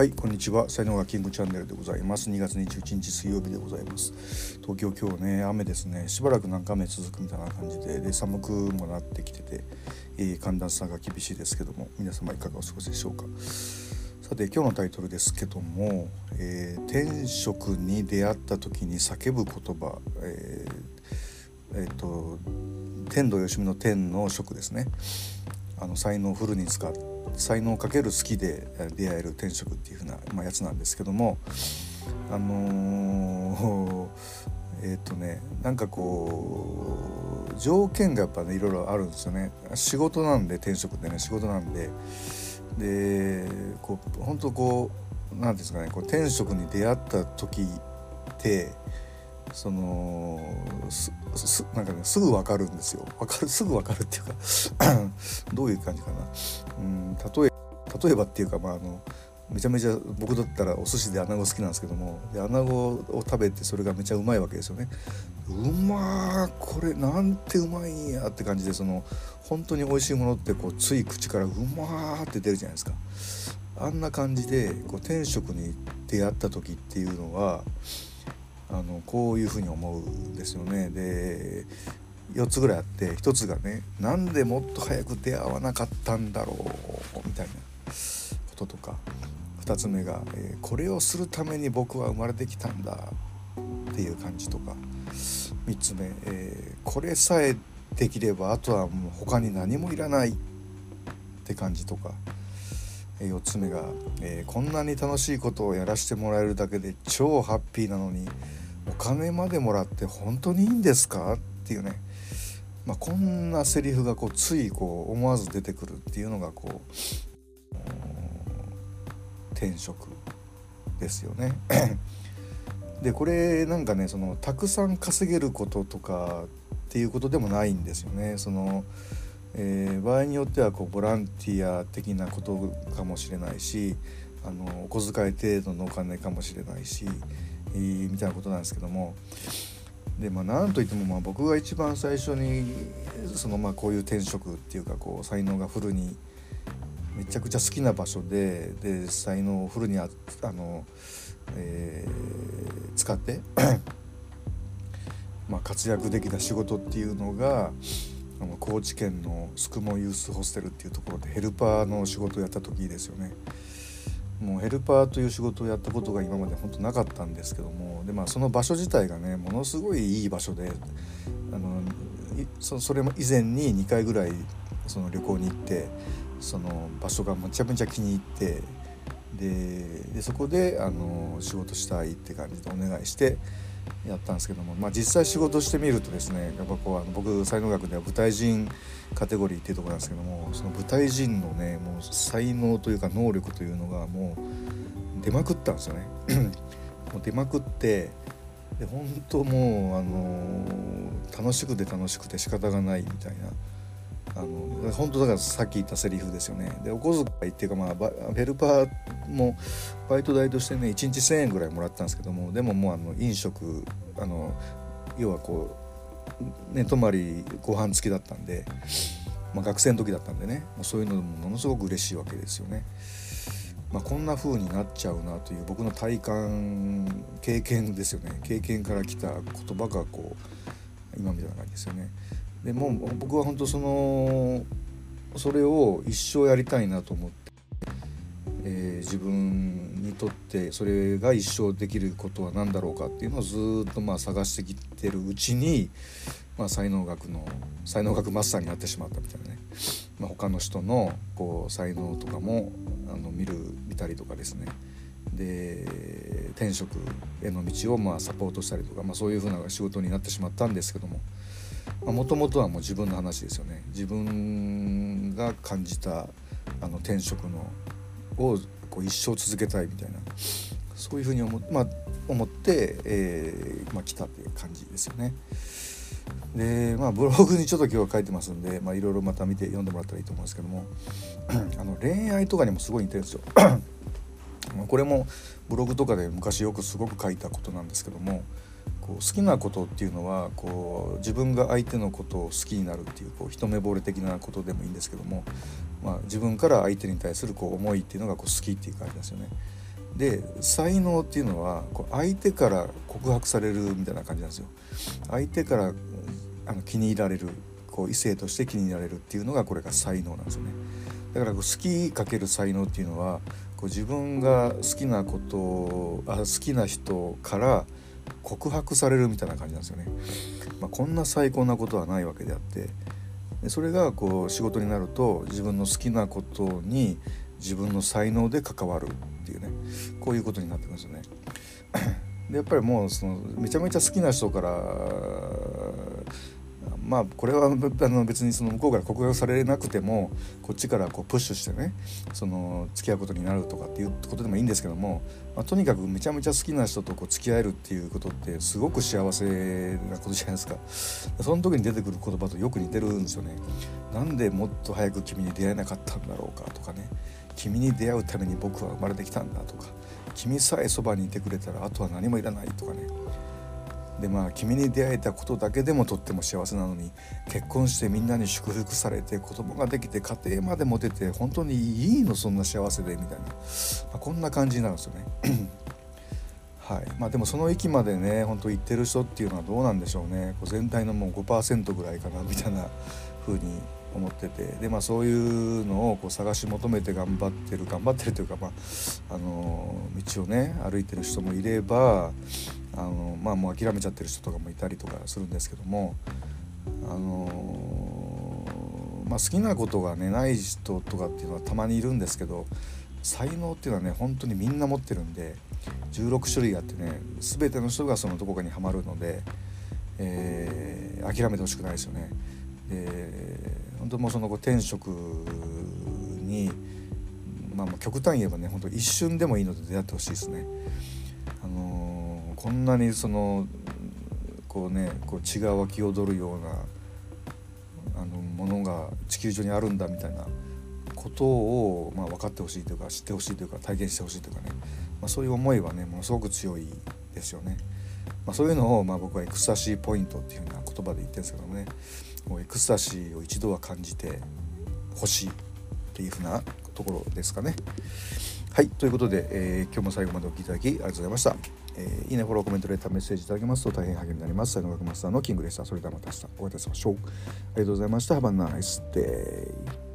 はいこんにちは。才能がキングチャンネルでございます。2月21日水曜日でございます。東京今日ね雨ですね。しばらくなんか雨続くみたいな感じでで寒くもなってきてて、えー、寒暖差が厳しいですけども皆様いかがお過ごしでしょうか。さて今日のタイトルですけども、えー、天職に出会った時に叫ぶ言葉えー、えー、と天童よしみの天の職ですね。あの才能をフルに使って才能をかける好きで出会える転職っていう風な、まあ、やつなんですけどもあのー、えっ、ー、とねなんかこう条件がやっぱねいろいろあるんですよね。仕事なんで転職ってね仕事なんで。でこう本当こう何ですかねこう転職に出会った時ってそのすなんかねすぐ分かるんですよ。分かるすぐ分かるっていうか どういう感じかな。うん例え例えばっていうかまああのめちゃめちゃ僕だったらお寿司でアナゴ好きなんですけどもでアナゴを食べてそれがめちゃうまいわけですよね。うまーこれなんてうまいんやって感じでその本当に美味しいものってこうつい口からうまーって出るじゃないですか。あんな感じでこう天職に出会った時っていうのはあのこういうふうに思うんですよね。で4つぐらいあって1つがねなんでもっと早く出会わなかったんだろうみたいなこととか2つ目が、えー、これをするために僕は生まれてきたんだっていう感じとか3つ目、えー、これさえできればあとはもう他に何もいらないって感じとか4つ目が、えー、こんなに楽しいことをやらせてもらえるだけで超ハッピーなのにお金までもらって本当にいいんですか？っていうね、まあ、こんなセリフがこうついこう思わず出てくるっていうのがこう転職ですよね。でこれなんかねそのたくさん稼げることとかっていうことでもないんですよね。そのえー、場合によってはこうボランティア的なことかもしれないしあのお小遣い程度のお金かもしれないし、みたいなことなんですけどもでまあなんといってもまあ僕が一番最初にそのまあこういう転職っていうかこう才能がフルにめちゃくちゃ好きな場所でで才能をフルにああの、えー、使って まあ活躍できた仕事っていうのがあの高知県のスクモユースホステルっていうところでヘルパーの仕事をやった時ですよね。もうヘルパーという仕事をやったことが今まで本当なかったんですけどもで、まあ、その場所自体がねものすごいいい場所であのそそれも以前に2回ぐらいその旅行に行ってその場所がむちゃめちゃ気に入ってでそこであの仕事したいって感じでお願いしてやったんですけども、まあ、実際仕事してみるとですねやっぱこうあの僕才能学では舞台人カテゴリーっていうところなんですけどもその舞台人のねもう才能というか能力というのがもう出まくったんですよね。もう出まくってで本当もうあの楽しくて楽しくて仕方がないみたいな。あの本当だからさっき言ったセリフですよねでお小遣いっていうかまあヘルパーもバイト代としてね1日1,000円ぐらいもらったんですけどもでももうあの飲食あの要はこう寝泊まりご飯付きだったんで、まあ、学生の時だったんでねもうそういうのもものすごく嬉しいわけですよね。まあ、こんな風になっちゃうなという僕の体感経験ですよね経験から来た言葉がこう今みたいな感じですよね。でも僕は本当そのそれを一生やりたいなと思って、えー、自分にとってそれが一生できることは何だろうかっていうのをずっとまあ探してきてるうちに、まあ、才能学の才能学マスターになってしまったみたいなね、まあ、他の人のこう才能とかもあの見る見たりとかですねで転職への道をまあサポートしたりとか、まあ、そういうふうな仕事になってしまったんですけども。もともとはもう自分の話ですよね自分が感じたあの転職のをこう一生続けたいみたいなそういうふうに思,、まあ、思って、えーまあ、来たっていう感じですよね。でまあブログにちょっと今日は書いてますんで、まあ、いろいろまた見て読んでもらったらいいと思うんですけども あの恋愛とかにもすごい似てるんですよ。これもブログとかで昔よくすごく書いたことなんですけどもこう好きなことっていうのはこう自分が相手のことを好きになるっていうこう一目惚れ的なことでもいいんですけども、まあ、自分から相手に対するこう思いっていうのがこう好きっていう感じですよね。で才能っていうのはこう相手から告白されるみたいな感じなんですよ。相手からあの気に入られるこう異性として気に入られるっていうのがこれが才能なんですよね。だからこう好きかける才能っていうのはこう自分が好きなことあ好きな人から告白されるみたいな感じなんですよね。まあ、こんな最高なことはないわけであってでそれがこう仕事になると自分の好きなことに自分の才能で関わるっていうねこういうことになってますよね。でやっぱりもうそのめちゃめちゃ好きな人からまあこれはあの別にその向こうから告白されなくてもこっちからこうプッシュしてねその付き合うことになるとかっていうことでもいいんですけども、まあ、とにかくめちゃめちゃ好きな人とこう付き合えるっていうことってすごく幸せなことじゃないですか。その時に出てくる言葉とよく似てるんですよね。なんでもっと早く君に出会えなかったんだろうかとかね。君に出会うために僕は生まれてきたんだとか。君さえそばにいてくれたらあとは何もいらないとかね。でまあ君に出会えたことだけでもとっても幸せなのに結婚してみんなに祝福されて子供ができて家庭まで持てて本当にいいのそんな幸せでみたいな、まあ、こんな感じになるんですよね。はい。まあ、でもその域までね本当行ってる人っていうのはどうなんでしょうね。こう全体のもう5%ぐらいかなみたいな 風に思ってて。で、まあ、そういうのをこう探し求めて頑張ってる頑張ってるというか、まあ、あの道をね歩いてる人もいればあの、まあ、もう諦めちゃってる人とかもいたりとかするんですけども、あのまあ、好きなことがねない人とかっていうのはたまにいるんですけど才能っていうのはね本当にみんな持ってるんで16種類あってね全ての人がそのどこかにはまるので、えー、諦めてほしくないですよね。で本当もうその転職に、まあ、極端に言えばね本当一瞬でもいいので出会ってほしいですね。あの、こんなにそのこうねこう血が湧き踊るようなあのものが地球上にあるんだみたいなことを、まあ、分かってほしいというか知ってほしいというか体験してほしいというかね、まあ、そういう思いはねものすごく強いですよね。まあ、そういうのを、まあ、僕はエクスタシーポイントっていうような言葉で言ってるんですけどもねもうエクスタシーを一度は感じてほしいっていうふうなところですかね。はいということで、えー、今日も最後までお聴きいただきありがとうございました。えー、いいね、フォロー、コメント、レター、メッセージいただけますと大変励みになります。才能学マスターのキングでした。それではまた明日お会いいたしましょう。ありがとうございました。Have a nice day.